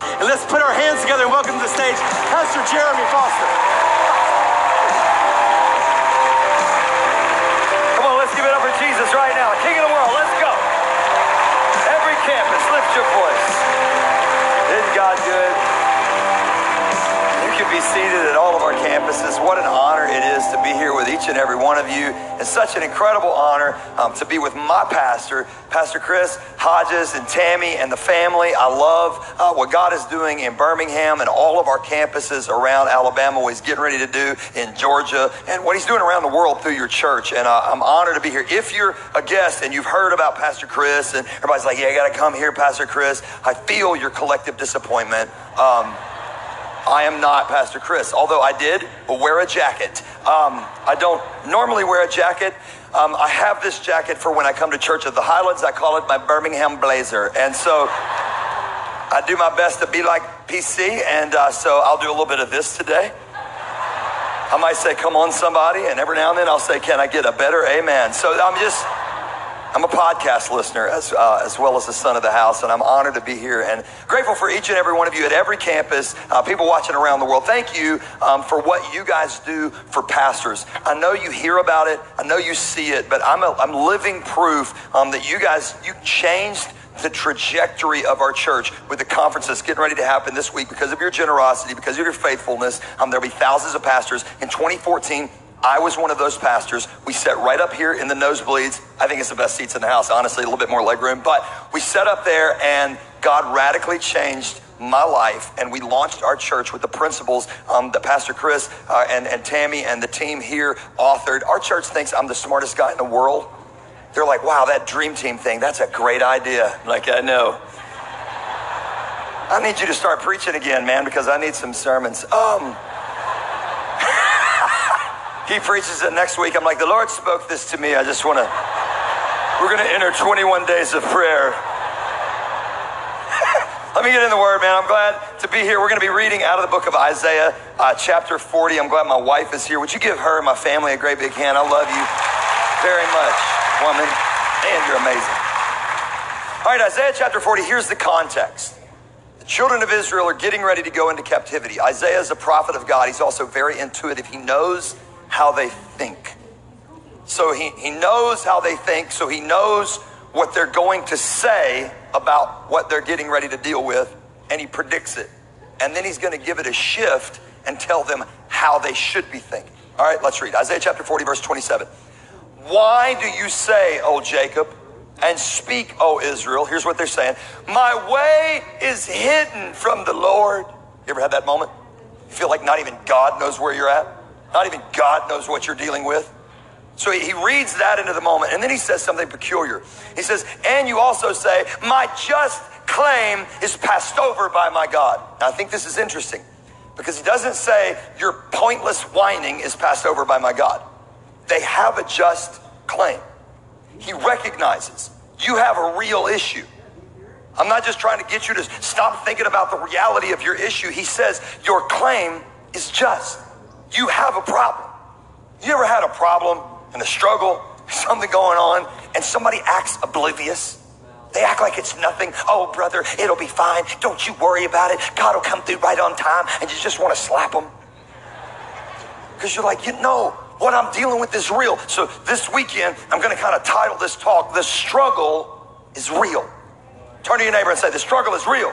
And let's put our hands together and welcome to the stage Pastor Jeremy Foster. Come on, let's give it up for Jesus right now. King of the world, let's go. Every campus, lift your voice. Be seated at all of our campuses. What an honor it is to be here with each and every one of you. It's such an incredible honor um, to be with my pastor, Pastor Chris Hodges and Tammy and the family. I love uh, what God is doing in Birmingham and all of our campuses around Alabama, what he's getting ready to do in Georgia, and what he's doing around the world through your church. And uh, I'm honored to be here. If you're a guest and you've heard about Pastor Chris, and everybody's like, yeah, I got to come here, Pastor Chris, I feel your collective disappointment. Um, I am not Pastor Chris, although I did wear a jacket. Um, I don't normally wear a jacket. Um, I have this jacket for when I come to Church of the Highlands. I call it my Birmingham blazer. And so I do my best to be like PC, and uh, so I'll do a little bit of this today. I might say, Come on, somebody, and every now and then I'll say, Can I get a better amen? So I'm just. I'm a podcast listener as, uh, as well as the son of the house, and I'm honored to be here and grateful for each and every one of you at every campus, uh, people watching around the world. Thank you um, for what you guys do for pastors. I know you hear about it, I know you see it, but I'm, a, I'm living proof um, that you guys, you changed the trajectory of our church with the conference that's getting ready to happen this week because of your generosity, because of your faithfulness. Um, there'll be thousands of pastors. In 2014, I was one of those pastors. We sat right up here in the nosebleeds. I think it's the best seats in the house, honestly, a little bit more legroom. But we sat up there and God radically changed my life. And we launched our church with the principles um, that Pastor Chris uh, and, and Tammy and the team here authored. Our church thinks I'm the smartest guy in the world. They're like, wow, that dream team thing, that's a great idea. Like, I know. I need you to start preaching again, man, because I need some sermons. Um, he preaches it next week. I'm like, the Lord spoke this to me. I just want to, we're going to enter 21 days of prayer. Let me get in the word, man. I'm glad to be here. We're going to be reading out of the book of Isaiah, uh, chapter 40. I'm glad my wife is here. Would you give her and my family a great big hand? I love you very much, woman. And you're amazing. All right, Isaiah chapter 40. Here's the context. The children of Israel are getting ready to go into captivity. Isaiah is a prophet of God. He's also very intuitive. He knows how they think. So he, he knows how they think, so he knows what they're going to say about what they're getting ready to deal with, and he predicts it. And then he's going to give it a shift and tell them how they should be thinking. All right, let's read Isaiah chapter 40, verse 27. Why do you say, O Jacob, and speak, O Israel? Here's what they're saying My way is hidden from the Lord. You ever had that moment? You feel like not even God knows where you're at? Not even God knows what you're dealing with. So he reads that into the moment, and then he says something peculiar. He says, And you also say, My just claim is passed over by my God. Now, I think this is interesting because he doesn't say, Your pointless whining is passed over by my God. They have a just claim. He recognizes you have a real issue. I'm not just trying to get you to stop thinking about the reality of your issue. He says, Your claim is just. You have a problem. You ever had a problem and a struggle, something going on, and somebody acts oblivious? They act like it's nothing. Oh, brother, it'll be fine. Don't you worry about it. God will come through right on time. And you just want to slap them. Because you're like, you know, what I'm dealing with is real. So this weekend, I'm going to kind of title this talk, The Struggle is Real. Turn to your neighbor and say, The struggle is real.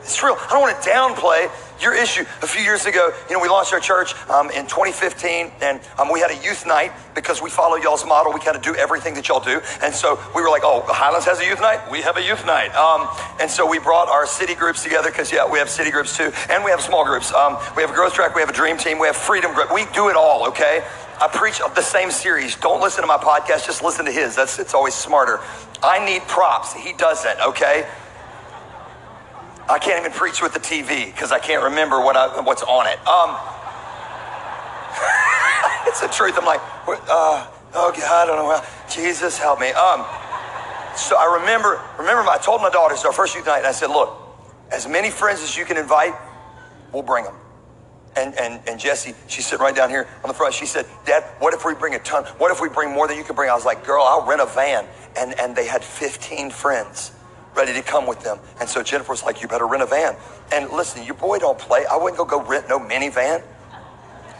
It's real. I don't want to downplay your issue. A few years ago, you know, we launched our church um, in 2015, and um, we had a youth night because we follow y'all's model. We kind of do everything that y'all do. And so we were like, oh, Highlands has a youth night? We have a youth night. Um, and so we brought our city groups together because, yeah, we have city groups too, and we have small groups. Um, we have a growth track, we have a dream team, we have freedom group. We do it all, okay? I preach the same series. Don't listen to my podcast, just listen to his. That's it's always smarter. I need props. He doesn't, okay? I can't even preach with the TV because I can't remember what I, what's on it. Um, it's the truth. I'm like, uh, oh God, I don't know. Jesus, help me. Um, so I remember, remember, I told my daughters our first youth night, and I said, look, as many friends as you can invite, we'll bring them. And, and, and Jesse, she's sitting right down here on the front. She said, Dad, what if we bring a ton? What if we bring more than you can bring? I was like, girl, I'll rent a van. And, and they had 15 friends ready to come with them. And so Jennifer was like, You better rent a van. And listen, your boy don't play. I wouldn't go go rent no minivan.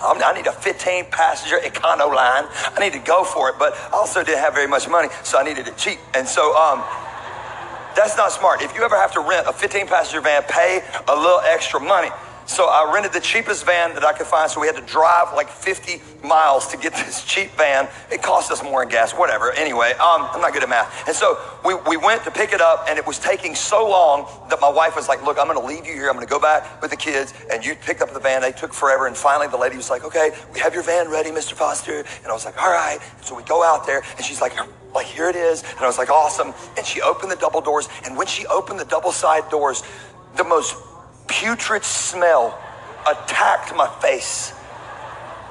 I'm- I need a 15 passenger Econoline. I need to go for it, but I also didn't have very much money, so I needed it cheap. And so, um, that's not smart. If you ever have to rent a 15 passenger van, pay a little extra money. So I rented the cheapest van that I could find. So we had to drive like 50 miles to get this cheap van. It cost us more in gas, whatever. Anyway, um, I'm not good at math. And so we, we went to pick it up, and it was taking so long that my wife was like, Look, I'm going to leave you here. I'm going to go back with the kids. And you picked up the van. They took forever. And finally, the lady was like, Okay, we have your van ready, Mr. Foster. And I was like, All right. So we go out there, and she's like, like here it is and i was like awesome and she opened the double doors and when she opened the double side doors the most putrid smell attacked my face.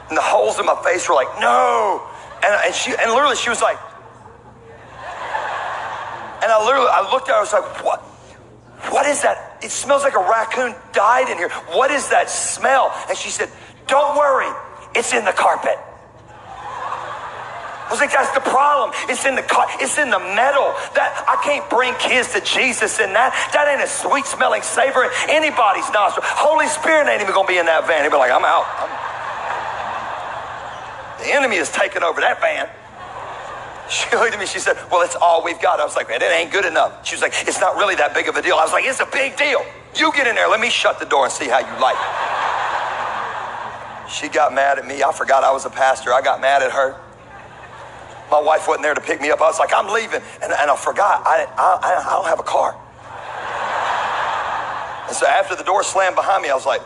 And the holes in my face were like no. And, and she and literally she was like and i literally i looked at her i was like what what is that? It smells like a raccoon died in here. What is that smell? And she said don't worry it's in the carpet I was like, that's the problem. It's in the car. It's in the metal. That I can't bring kids to Jesus in that. That ain't a sweet smelling savor in anybody's nostril. Holy Spirit ain't even gonna be in that van. He'll be like, I'm out. I'm... The enemy is taking over that van. She looked at me. She said, "Well, it's all we've got." I was like, "Man, it ain't good enough." She was like, "It's not really that big of a deal." I was like, "It's a big deal. You get in there. Let me shut the door and see how you like it." She got mad at me. I forgot I was a pastor. I got mad at her. My wife wasn't there to pick me up. I was like, I'm leaving. And, and I forgot, I, I, I don't have a car. And so after the door slammed behind me, I was like,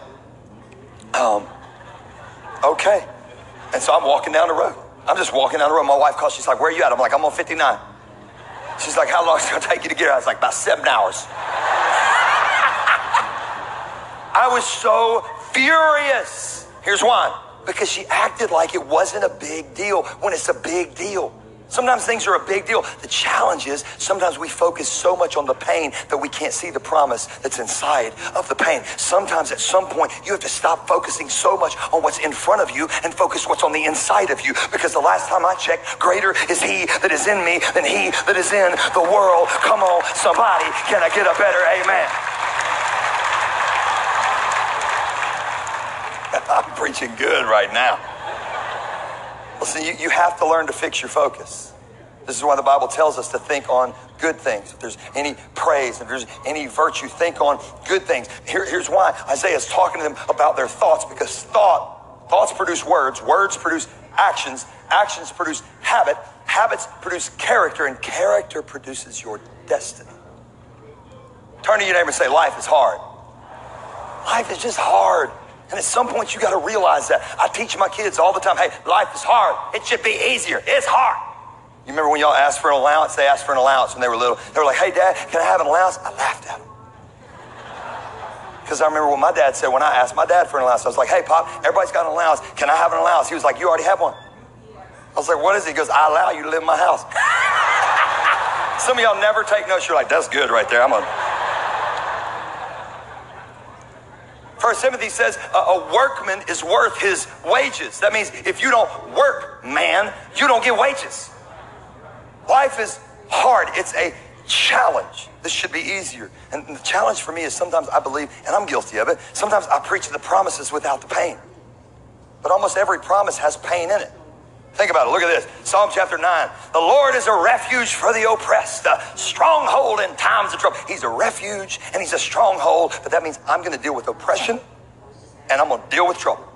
um, okay. And so I'm walking down the road. I'm just walking down the road. My wife calls. She's like, where are you at? I'm like, I'm on 59. She's like, how long is it going to take you to get here? I was like, about seven hours. I was so furious. Here's why because she acted like it wasn't a big deal when it's a big deal. Sometimes things are a big deal. The challenge is sometimes we focus so much on the pain that we can't see the promise that's inside of the pain. Sometimes at some point you have to stop focusing so much on what's in front of you and focus what's on the inside of you. Because the last time I checked, greater is he that is in me than he that is in the world. Come on, somebody, can I get a better amen? I'm preaching good right now. Listen, you, you have to learn to fix your focus. This is why the Bible tells us to think on good things. If there's any praise, if there's any virtue, think on good things. Here, here's why Isaiah is talking to them about their thoughts because thought, thoughts produce words, words produce actions, actions produce habit, habits produce character, and character produces your destiny. Turn to your neighbor and say, Life is hard. Life is just hard. And at some point, you got to realize that. I teach my kids all the time hey, life is hard. It should be easier. It's hard. You remember when y'all asked for an allowance? They asked for an allowance when they were little. They were like, hey, dad, can I have an allowance? I laughed at them. Because I remember what my dad said when I asked my dad for an allowance. I was like, hey, Pop, everybody's got an allowance. Can I have an allowance? He was like, you already have one. I was like, what is it? He goes, I allow you to live in my house. Some of y'all never take notes. You're like, that's good right there. I'm going First Timothy says a, a workman is worth his wages. That means if you don't work, man, you don't get wages. Life is hard. It's a challenge. This should be easier. And the challenge for me is sometimes I believe, and I'm guilty of it, sometimes I preach the promises without the pain. But almost every promise has pain in it. Think about it. Look at this. Psalm chapter 9. The Lord is a refuge for the oppressed, a stronghold in times of trouble. He's a refuge and he's a stronghold, but that means I'm going to deal with oppression and I'm going to deal with trouble.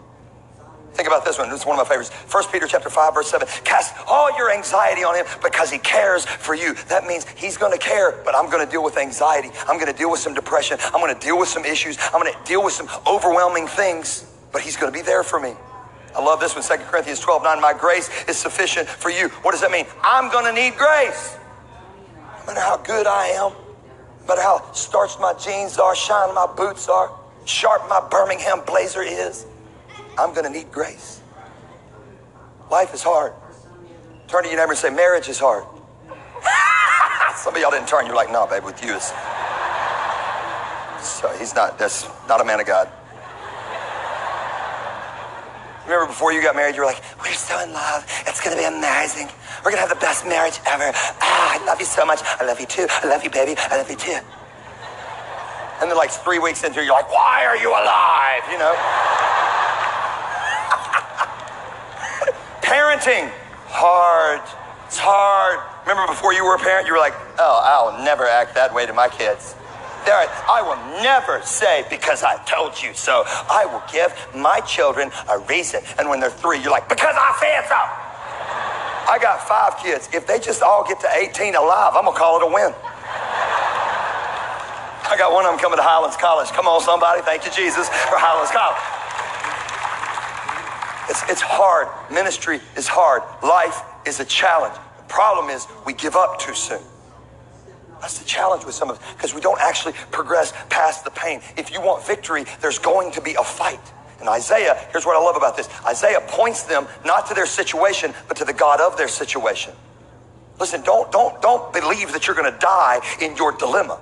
Think about this one. This is one of my favorites. 1 Peter chapter 5, verse 7. Cast all your anxiety on him because he cares for you. That means he's going to care, but I'm going to deal with anxiety. I'm going to deal with some depression. I'm going to deal with some issues. I'm going to deal with some overwhelming things, but he's going to be there for me. I love this one, 2 Corinthians 12, 9. My grace is sufficient for you. What does that mean? I'm going to need grace. No matter how good I am, no matter how starched my jeans are, shiny my boots are, sharp my Birmingham blazer is, I'm going to need grace. Life is hard. Turn to your neighbor and say, marriage is hard. Some of y'all didn't turn. You're like, no, babe, with you is. So he's not, that's not a man of God. Remember before you got married, you were like, we're so in love. It's going to be amazing. We're going to have the best marriage ever. Ah, I love you so much. I love you too. I love you, baby. I love you too. And then like three weeks into you're like, why are you alive? You know? Parenting, hard. It's hard. Remember before you were a parent, you were like, oh, I'll never act that way to my kids. There, I will never say because I told you so. I will give my children a reason. And when they're three, you're like, because I said so. I got five kids. If they just all get to 18 alive, I'm gonna call it a win. I got one of them coming to Highlands College. Come on, somebody. Thank you, Jesus, for Highlands College. It's, it's hard. Ministry is hard. Life is a challenge. The problem is we give up too soon. That's the challenge with some of us because we don't actually progress past the pain. If you want victory, there's going to be a fight. And Isaiah, here's what I love about this Isaiah points them not to their situation, but to the God of their situation. Listen, don't, don't, don't believe that you're going to die in your dilemma.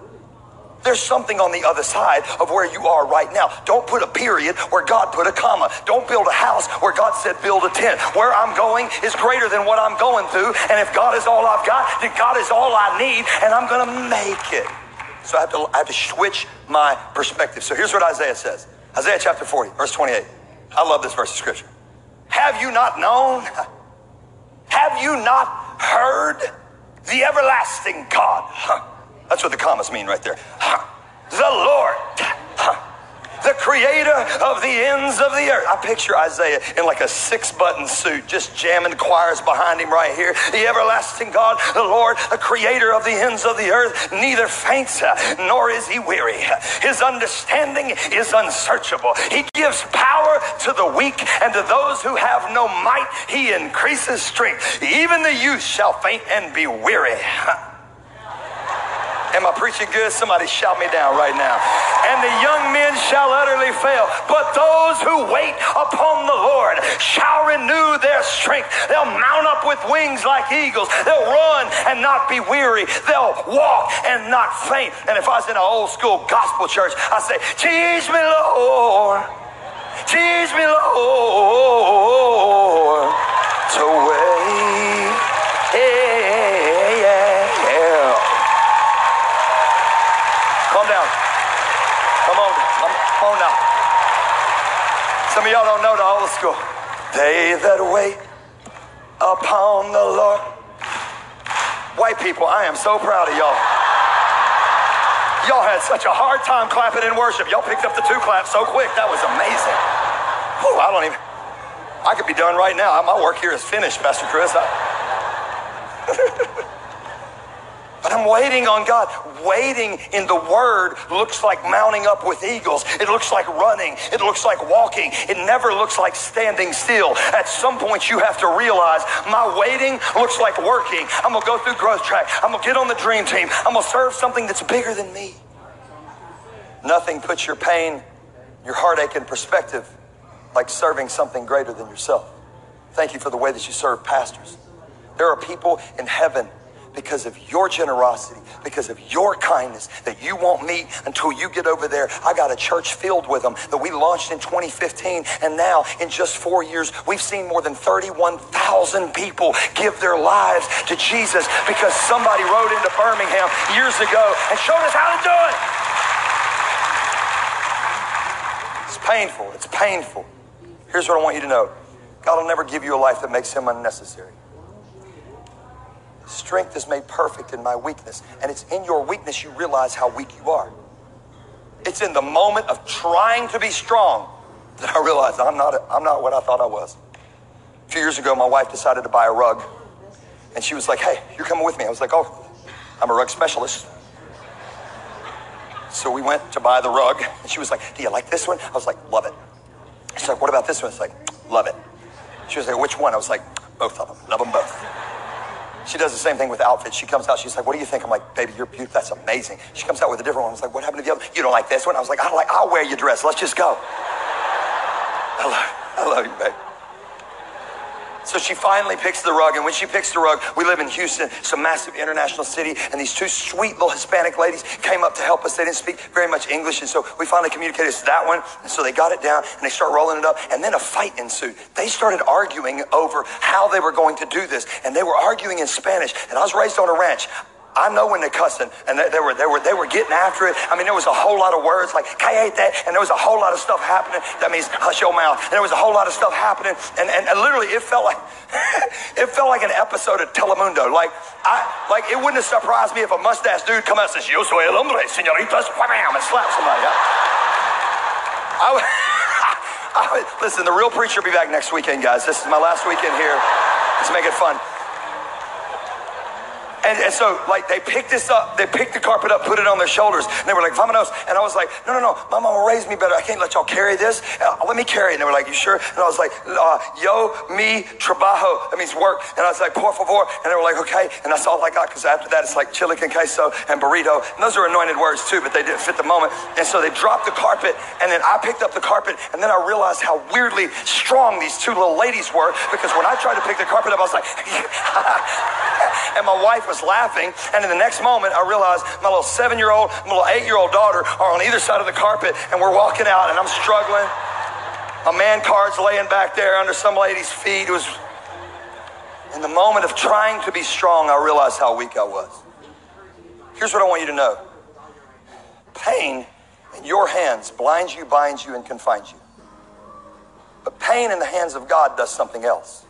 There's something on the other side of where you are right now. Don't put a period where God put a comma. Don't build a house where God said build a tent. Where I'm going is greater than what I'm going through. And if God is all I've got, then God is all I need, and I'm going to make it. So I have, to, I have to switch my perspective. So here's what Isaiah says Isaiah chapter 40, verse 28. I love this verse of scripture. Have you not known? Have you not heard? The everlasting God. Huh that's what the commas mean right there. The Lord, the creator of the ends of the earth. I picture Isaiah in like a six button suit, just jamming choirs behind him right here. The everlasting God, the Lord, the creator of the ends of the earth, neither faints uh, nor is he weary. His understanding is unsearchable. He gives power to the weak, and to those who have no might, he increases strength. Even the youth shall faint and be weary. Am I preaching good? Somebody shout me down right now. And the young men shall utterly fail, but those who wait upon the Lord shall renew their strength. They'll mount up with wings like eagles. They'll run and not be weary. They'll walk and not faint. And if I was in an old school gospel church, I say, Teach me, Lord. Teach me, Lord, to wait. Some of y'all don't know the old school. They that wait upon the Lord. White people, I am so proud of y'all. Y'all had such a hard time clapping in worship. Y'all picked up the two claps so quick. That was amazing. Whew, I don't even, I could be done right now. My work here is finished, Pastor Chris. I, But I'm waiting on God. Waiting in the Word looks like mounting up with eagles. It looks like running. It looks like walking. It never looks like standing still. At some point, you have to realize my waiting looks like working. I'm going to go through growth track. I'm going to get on the dream team. I'm going to serve something that's bigger than me. Nothing puts your pain, your heartache in perspective like serving something greater than yourself. Thank you for the way that you serve pastors. There are people in heaven because of your generosity, because of your kindness that you won't meet until you get over there. I got a church filled with them that we launched in 2015. And now, in just four years, we've seen more than 31,000 people give their lives to Jesus because somebody rode into Birmingham years ago and showed us how to do it. It's painful. It's painful. Here's what I want you to know God will never give you a life that makes him unnecessary. Strength is made perfect in my weakness. And it's in your weakness you realize how weak you are. It's in the moment of trying to be strong that I realized I'm not, I'm not what I thought I was. A few years ago, my wife decided to buy a rug. And she was like, hey, you're coming with me. I was like, oh, I'm a rug specialist. So we went to buy the rug. And she was like, do you like this one? I was like, love it. She's like, what about this one? It's like, love it. She was like, which one? I was like, both of them. Love them both. She does the same thing with outfits. She comes out, she's like, what do you think? I'm like, baby, you're beautiful. That's amazing. She comes out with a different one. I was like, what happened to the other? You don't like this one? I was like, I like, I'll wear your dress. Let's just go. I love, I love you, babe. So she finally picks the rug, and when she picks the rug, we live in Houston, it's a massive international city, and these two sweet little Hispanic ladies came up to help us. They didn't speak very much English, and so we finally communicated to that one, and so they got it down, and they start rolling it up, and then a fight ensued. They started arguing over how they were going to do this, and they were arguing in Spanish, and I was raised on a ranch. I know when they're cussing, and they, they, were they were they were getting after it. I mean, there was a whole lot of words like "I hate that," and there was a whole lot of stuff happening. That means hush your mouth. And there was a whole lot of stuff happening, and, and, and literally, it felt like it felt like an episode of Telemundo. Like I like it wouldn't have surprised me if a mustache dude come out and says "Yo soy el hombre, señoritas," and slap somebody. I, I would, I listen, the real preacher will be back next weekend, guys. This is my last weekend here. Let's make it fun. And, and, so, like, they picked this up, they picked the carpet up, put it on their shoulders, and they were like, Vamonos. And I was like, no, no, no, my mama raised me better. I can't let y'all carry this. Uh, let me carry it. And they were like, you sure? And I was like, uh, yo, me, trabajo. That means work. And I was like, por favor. And they were like, okay. And that's all I got, because after that, it's like chili con queso and burrito. And those are anointed words, too, but they didn't fit the moment. And so they dropped the carpet, and then I picked up the carpet, and then I realized how weirdly strong these two little ladies were, because when I tried to pick the carpet up, I was like, and my wife was laughing. And in the next moment, I realized my little seven year old, my little eight year old daughter are on either side of the carpet, and we're walking out, and I'm struggling. A man card's laying back there under some lady's feet. It was in the moment of trying to be strong, I realized how weak I was. Here's what I want you to know pain in your hands blinds you, binds you, and confines you. But pain in the hands of God does something else.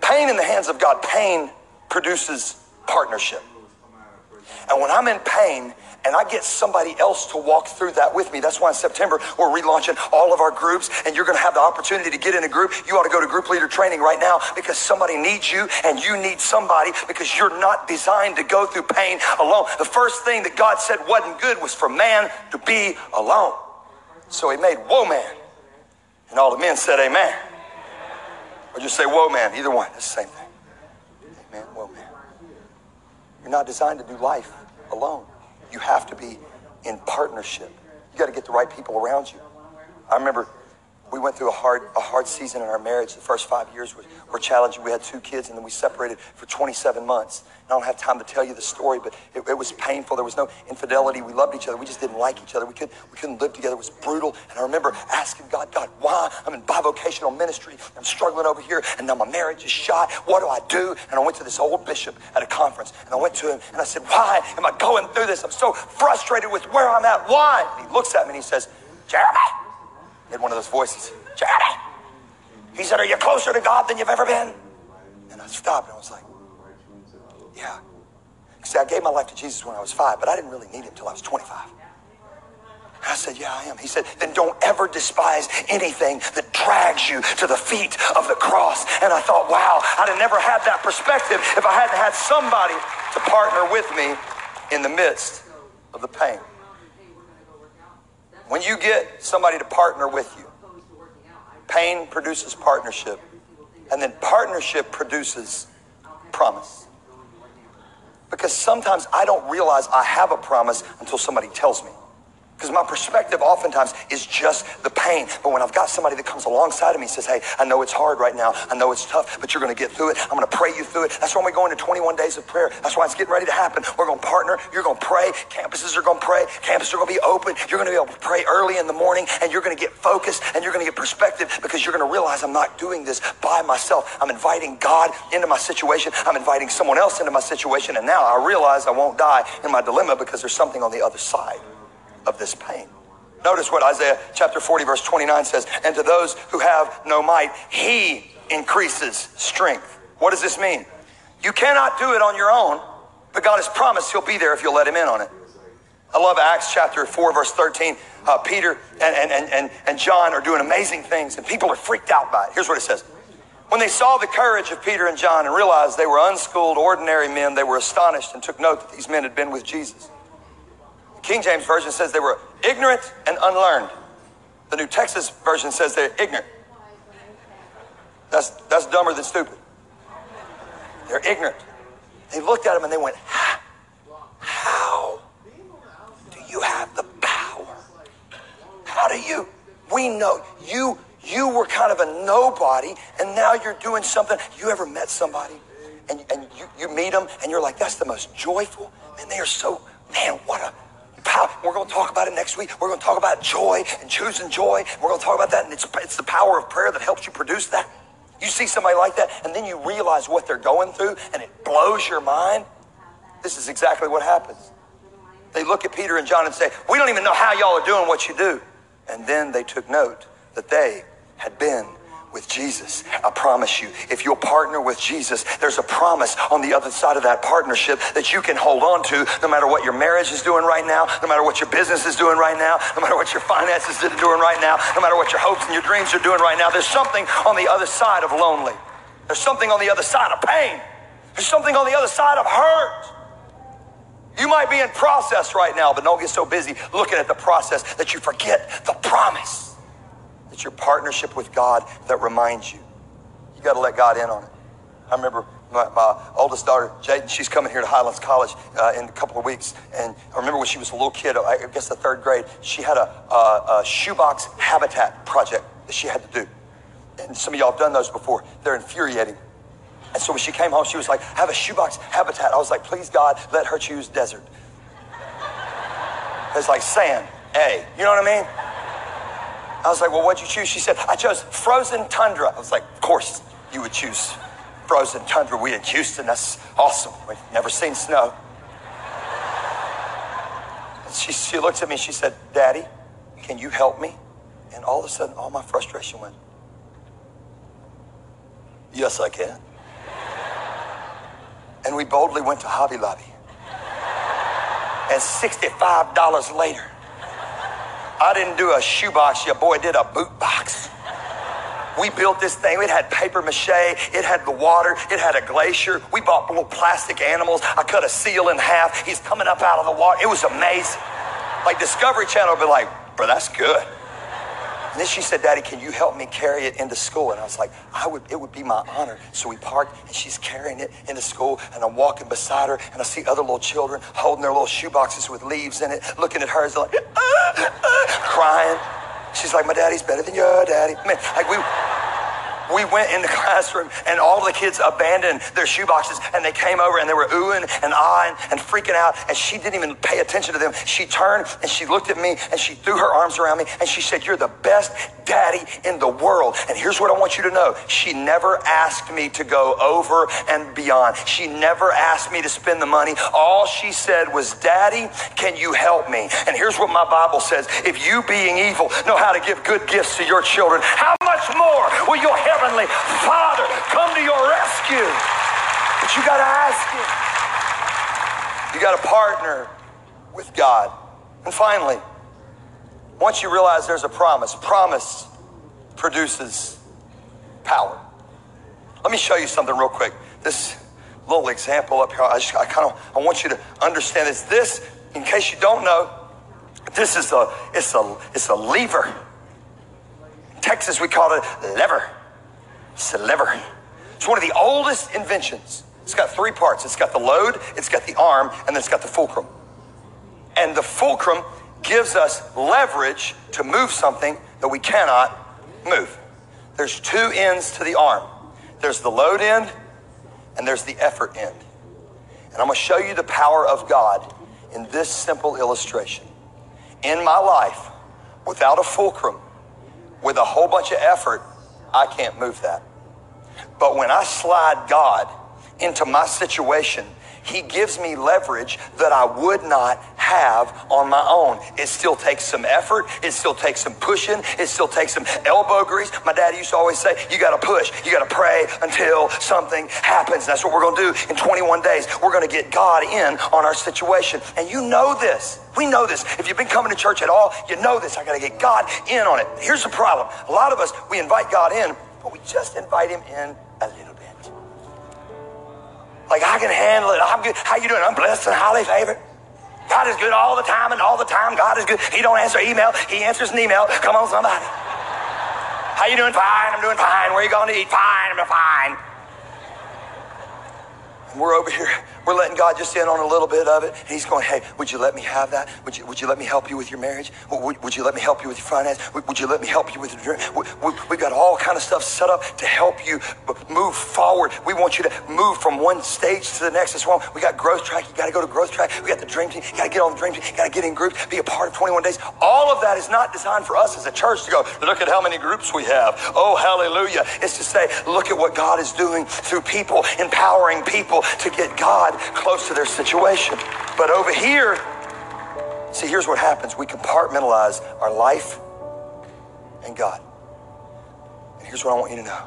Pain in the hands of God, pain produces partnership. And when I'm in pain and I get somebody else to walk through that with me, that's why in September we're relaunching all of our groups and you're going to have the opportunity to get in a group. You ought to go to group leader training right now because somebody needs you and you need somebody because you're not designed to go through pain alone. The first thing that God said wasn't good was for man to be alone. So he made woman. And all the men said amen. Or just say whoa man, either one, it's the same thing. Amen, whoa man. You're not designed to do life alone. You have to be in partnership. You got to get the right people around you. I remember we went through a hard, a hard season in our marriage. The first five years were, were challenging. We had two kids, and then we separated for 27 months. And I don't have time to tell you the story, but it, it, was painful. There was no infidelity. We loved each other. We just didn't like each other. We couldn't, we couldn't live together. It was brutal. And I remember asking God, God, why? I'm in bivocational ministry. I'm struggling over here, and now my marriage is shot. What do I do? And I went to this old bishop at a conference, and I went to him, and I said, Why am I going through this? I'm so frustrated with where I'm at. Why? And he looks at me and he says, Jeremy. Had one of those voices. He said, Are you closer to God than you've ever been? And I stopped and I was like, Yeah. See, I gave my life to Jesus when I was five, but I didn't really need him until I was 25. I said, Yeah, I am. He said, Then don't ever despise anything that drags you to the feet of the cross. And I thought, Wow, I'd have never had that perspective if I hadn't had somebody to partner with me in the midst of the pain. When you get somebody to partner with you, pain produces partnership, and then partnership produces promise. Because sometimes I don't realize I have a promise until somebody tells me. Because my perspective oftentimes is just the pain. But when I've got somebody that comes alongside of me and says, hey, I know it's hard right now. I know it's tough, but you're going to get through it. I'm going to pray you through it. That's why we go into 21 days of prayer. That's why it's getting ready to happen. We're going to partner. You're going to pray. Campuses are going to pray. Campuses are going to be open. You're going to be able to pray early in the morning and you're going to get focused and you're going to get perspective because you're going to realize I'm not doing this by myself. I'm inviting God into my situation. I'm inviting someone else into my situation. And now I realize I won't die in my dilemma because there's something on the other side of this pain. Notice what Isaiah chapter 40, verse 29 says And to those who have no might, he increases strength. What does this mean? You cannot do it on your own, but God has promised he'll be there if you'll let him in on it. I love Acts chapter 4, verse 13. Uh, Peter and, and, and, and John are doing amazing things, and people are freaked out by it. Here's what it says. When they saw the courage of Peter and John and realized they were unschooled, ordinary men, they were astonished and took note that these men had been with Jesus. King James Version says they were ignorant and unlearned. The New Texas Version says they're ignorant. That's, that's dumber than stupid. They're ignorant. They looked at him and they went, How do you have the power? How do you? We know you You were kind of a nobody, and now you're doing something. You ever met somebody, and, and you, you meet them, and you're like, that's the most joyful. Man, they are so, man, what a We're going to talk about it next week. We're going to talk about joy and choosing joy. We're going to talk about that, and it's, it's the power of prayer that helps you produce that. You see somebody like that, and then you realize what they're going through, and it blows your mind. This is exactly what happens. They look at Peter and John and say, We don't even know how y'all are doing what you do. And then they took note that they had been with Jesus. I promise you, if you'll partner with Jesus, there's a promise on the other side of that partnership that you can hold on to no matter what your marriage is doing right now, no matter what your business is doing right now, no matter what your finances are doing right now, no matter what your hopes and your dreams are doing right now. There's something on the other side of lonely. There's something on the other side of pain. There's something on the other side of hurt. You might be in process right now, but don't get so busy looking at the process that you forget the promise. It's your partnership with God that reminds you. You got to let God in on it. I remember my, my oldest daughter, Jaden, she's coming here to Highlands College uh, in a couple of weeks. And I remember when she was a little kid, I guess the third grade, she had a, a, a shoebox habitat project that she had to do. And some of y'all have done those before. They're infuriating. And so when she came home, she was like, I have a shoebox habitat. I was like, please God, let her choose desert. It's like sand, A. You know what I mean? I was like, well, what'd you choose? She said, I chose frozen tundra. I was like, of course you would choose frozen tundra. We in Houston, that's awesome. We've never seen snow. And she, she looked at me, she said, Daddy, can you help me? And all of a sudden, all my frustration went, Yes, I can. And we boldly went to Hobby Lobby. And $65 later, I didn't do a shoebox, your boy did a boot box. We built this thing. It had paper mache. It had the water. It had a glacier. We bought little plastic animals. I cut a seal in half. He's coming up out of the water. It was amazing. Like Discovery Channel would be like, bro, that's good. And then she said, Daddy, can you help me carry it into school? And I was like, I would, it would be my honor. So we parked and she's carrying it into school and I'm walking beside her and I see other little children holding their little shoe boxes with leaves in it, looking at hers like, ah, ah, crying. She's like, my daddy's better than your daddy. Man, like we, we went in the classroom and all the kids abandoned their shoeboxes and they came over and they were oohing and ahhing and freaking out and she didn't even pay attention to them. She turned and she looked at me and she threw her arms around me and she said, you're the best daddy in the world. And here's what I want you to know. She never asked me to go over and beyond. She never asked me to spend the money. All she said was, daddy, can you help me? And here's what my Bible says. If you being evil know how to give good gifts to your children, how much more will your heavenly Father come to your rescue? But you got to ask Him. You got to partner with God. And finally, once you realize there's a promise, promise produces power. Let me show you something real quick. This little example up here, I, just, I kind of I want you to understand this. This, in case you don't know, this is a it's a it's a lever. In Texas, we call it lever. It's a lever. It's one of the oldest inventions. It's got three parts. It's got the load, it's got the arm, and then it's got the fulcrum. And the fulcrum gives us leverage to move something that we cannot move. There's two ends to the arm. There's the load end and there's the effort end. And I'm going to show you the power of God in this simple illustration. In my life, without a fulcrum, with a whole bunch of effort, I can't move that. But when I slide God into my situation, he gives me leverage that I would not have on my own. It still takes some effort. It still takes some pushing. It still takes some elbow grease. My dad used to always say, you got to push. You got to pray until something happens. That's what we're going to do in 21 days. We're going to get God in on our situation. And you know this. We know this. If you've been coming to church at all, you know this. I got to get God in on it. Here's the problem. A lot of us, we invite God in, but we just invite him in. Like I can handle it. I'm good. How you doing? I'm blessed and highly favored. God is good all the time and all the time. God is good. He don't answer email. He answers an email. Come on, somebody. How you doing? Fine. I'm doing fine. Where you going to eat? Fine. I'm fine. We're over here, we're letting God just in on a little bit of it. And he's going, hey, would you let me have that? Would you, would you let me help you with your marriage? Would, would you let me help you with your finance? Would, would you let me help you with your dream? We, we, we got all kind of stuff set up to help you move forward. We want you to move from one stage to the next. That's wrong. We got growth track. You got to go to growth track. We got the dream team. You got to get on the dream team. You got to get in groups, be a part of 21 days. All of that is not designed for us as a church to go, look at how many groups we have. Oh, hallelujah. It's to say, look at what God is doing through people, empowering people to get God close to their situation. But over here, see, here's what happens we compartmentalize our life and God. And here's what I want you to know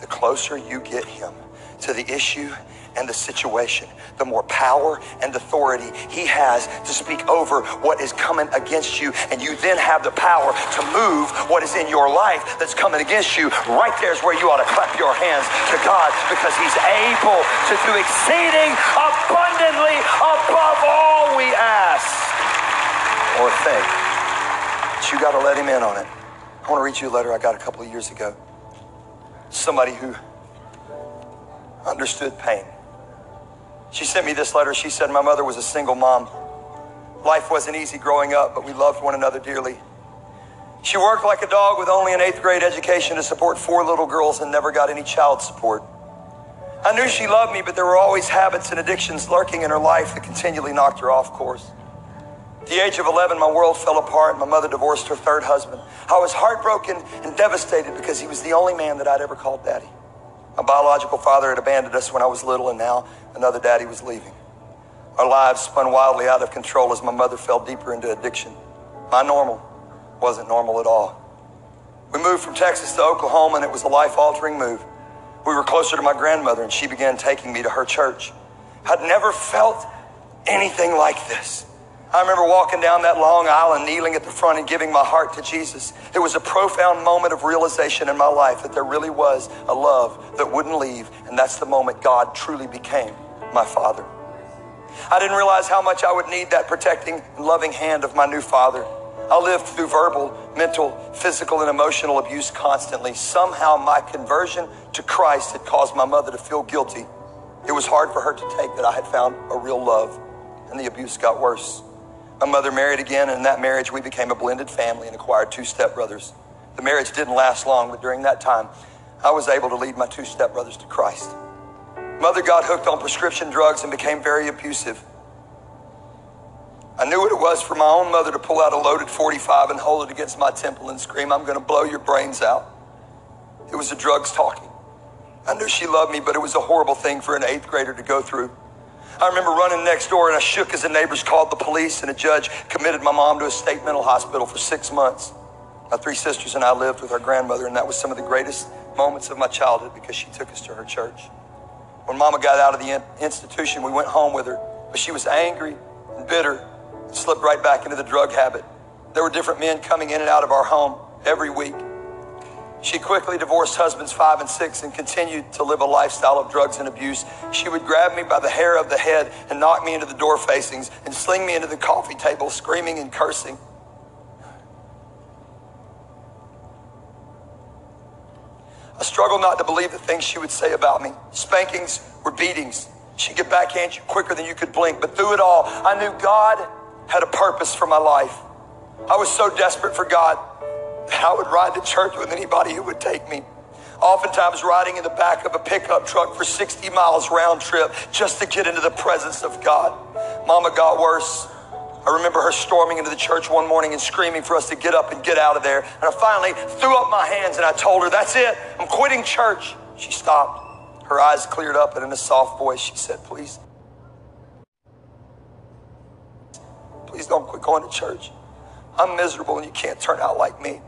the closer you get Him to the issue and the situation, the more power and authority he has to speak over what is coming against you. And you then have the power to move what is in your life that's coming against you. Right there is where you ought to clap your hands to God because he's able to do exceeding abundantly above all we ask or think. But you got to let him in on it. I want to read you a letter I got a couple of years ago. Somebody who understood pain. She sent me this letter. She said, My mother was a single mom. Life wasn't easy growing up, but we loved one another dearly. She worked like a dog with only an eighth grade education to support four little girls and never got any child support. I knew she loved me, but there were always habits and addictions lurking in her life that continually knocked her off course. At the age of 11, my world fell apart. My mother divorced her third husband. I was heartbroken and devastated because he was the only man that I'd ever called daddy. My biological father had abandoned us when I was little, and now another daddy was leaving. Our lives spun wildly out of control as my mother fell deeper into addiction. My normal wasn't normal at all. We moved from Texas to Oklahoma, and it was a life altering move. We were closer to my grandmother, and she began taking me to her church. I'd never felt anything like this. I remember walking down that long aisle and kneeling at the front and giving my heart to Jesus. It was a profound moment of realization in my life that there really was a love that wouldn't leave, and that's the moment God truly became my Father. I didn't realize how much I would need that protecting and loving hand of my new Father. I lived through verbal, mental, physical, and emotional abuse constantly. Somehow my conversion to Christ had caused my mother to feel guilty. It was hard for her to take that I had found a real love, and the abuse got worse. My mother married again, and in that marriage, we became a blended family and acquired two stepbrothers. The marriage didn't last long, but during that time, I was able to lead my two stepbrothers to Christ. Mother got hooked on prescription drugs and became very abusive. I knew what it was for my own mother to pull out a loaded 45 and hold it against my temple and scream, I'm going to blow your brains out. It was the drugs talking. I knew she loved me, but it was a horrible thing for an eighth grader to go through. I remember running next door and I shook as the neighbors called the police and a judge committed my mom to a state mental hospital for six months. My three sisters and I lived with our grandmother, and that was some of the greatest moments of my childhood because she took us to her church. When mama got out of the institution, we went home with her, but she was angry and bitter and slipped right back into the drug habit. There were different men coming in and out of our home every week. She quickly divorced husbands five and six and continued to live a lifestyle of drugs and abuse. She would grab me by the hair of the head and knock me into the door facings and sling me into the coffee table, screaming and cursing. I struggled not to believe the things she would say about me. Spankings were beatings. She'd could backhand you quicker than you could blink. But through it all, I knew God had a purpose for my life. I was so desperate for God I would ride to church with anybody who would take me. Oftentimes, riding in the back of a pickup truck for 60 miles round trip just to get into the presence of God. Mama got worse. I remember her storming into the church one morning and screaming for us to get up and get out of there. And I finally threw up my hands and I told her, That's it, I'm quitting church. She stopped. Her eyes cleared up, and in a soft voice, she said, Please, please don't quit going to church. I'm miserable and you can't turn out like me.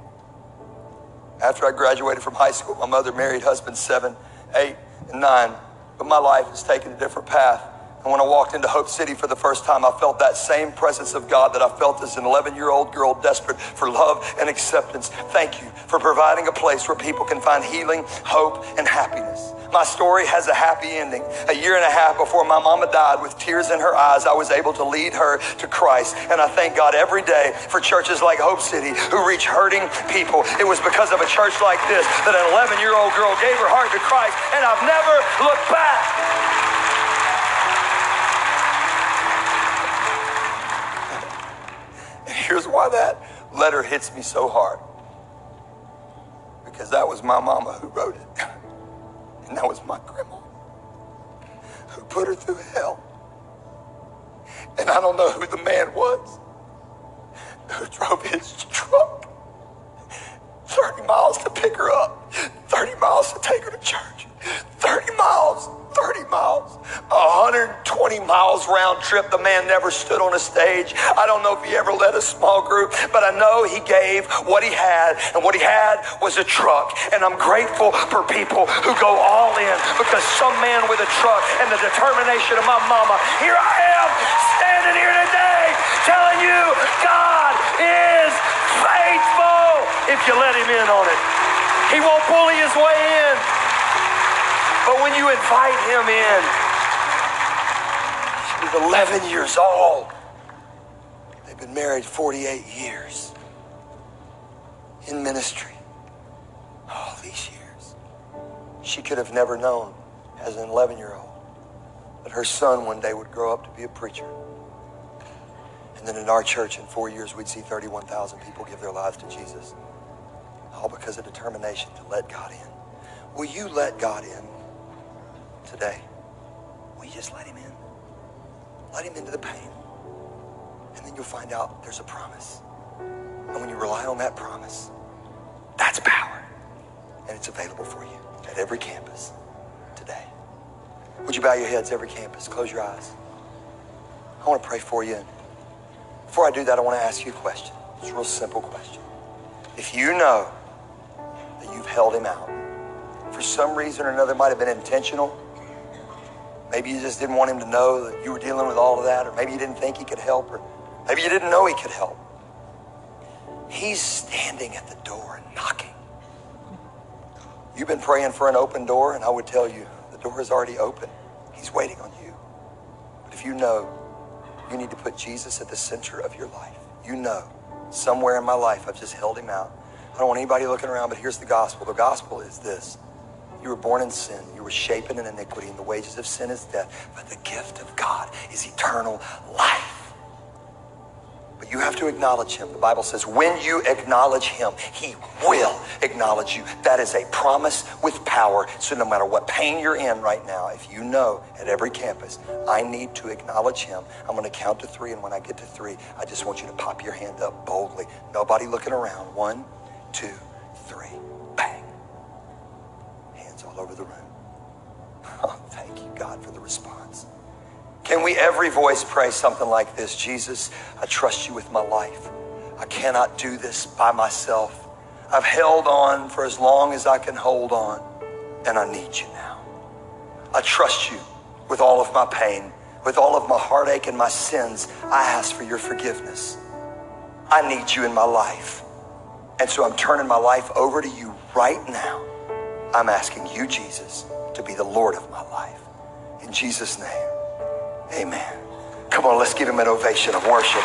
After I graduated from high school, my mother married husbands seven, eight, and nine. But my life has taken a different path. And when I walked into Hope City for the first time, I felt that same presence of God that I felt as an 11 year old girl desperate for love and acceptance. Thank you for providing a place where people can find healing, hope, and happiness. My story has a happy ending. A year and a half before my mama died, with tears in her eyes, I was able to lead her to Christ. And I thank God every day for churches like Hope City who reach hurting people. It was because of a church like this that an 11 year old girl gave her heart to Christ, and I've never looked back. Here's why that letter hits me so hard. Because that was my mama who wrote it. And that was my grandma who put her through hell. And I don't know who the man was who drove his truck 30 miles to pick her up, 30 miles to take her to church, 30 miles 30 miles, 120 miles round trip. The man never stood on a stage. I don't know if he ever led a small group, but I know he gave what he had, and what he had was a truck. And I'm grateful for people who go all in because some man with a truck and the determination of my mama, here I am standing here today telling you God is faithful if you let him in on it. He won't bully his way in. But when you invite him in, she was 11 years old. They've been married 48 years in ministry. All these years. She could have never known as an 11 year old that her son one day would grow up to be a preacher. And then in our church, in four years, we'd see 31,000 people give their lives to Jesus. All because of determination to let God in. Will you let God in? Today. Will you just let him in? Let him into the pain. And then you'll find out there's a promise. And when you rely on that promise, that's power. And it's available for you at every campus today. Would you bow your heads, every campus? Close your eyes. I want to pray for you. Before I do that, I want to ask you a question. It's a real simple question. If you know that you've held him out, for some reason or another, it might have been intentional, Maybe you just didn't want him to know that you were dealing with all of that, or maybe you didn't think he could help, or maybe you didn't know he could help. He's standing at the door and knocking. You've been praying for an open door, and I would tell you the door is already open. He's waiting on you. But if you know you need to put Jesus at the center of your life, you know somewhere in my life I've just held him out. I don't want anybody looking around, but here's the gospel. The gospel is this you were born in sin. You were shapen in iniquity, and the wages of sin is death. But the gift of God is eternal life. But you have to acknowledge him. The Bible says, when you acknowledge him, he will acknowledge you. That is a promise with power. So no matter what pain you're in right now, if you know at every campus, I need to acknowledge him, I'm going to count to three. And when I get to three, I just want you to pop your hand up boldly. Nobody looking around. One, two, all over the room. Oh, thank you, God, for the response. Can we, every voice, pray something like this Jesus, I trust you with my life. I cannot do this by myself. I've held on for as long as I can hold on, and I need you now. I trust you with all of my pain, with all of my heartache and my sins. I ask for your forgiveness. I need you in my life. And so I'm turning my life over to you right now. I'm asking you, Jesus, to be the Lord of my life. In Jesus' name, amen. Come on, let's give him an ovation of worship.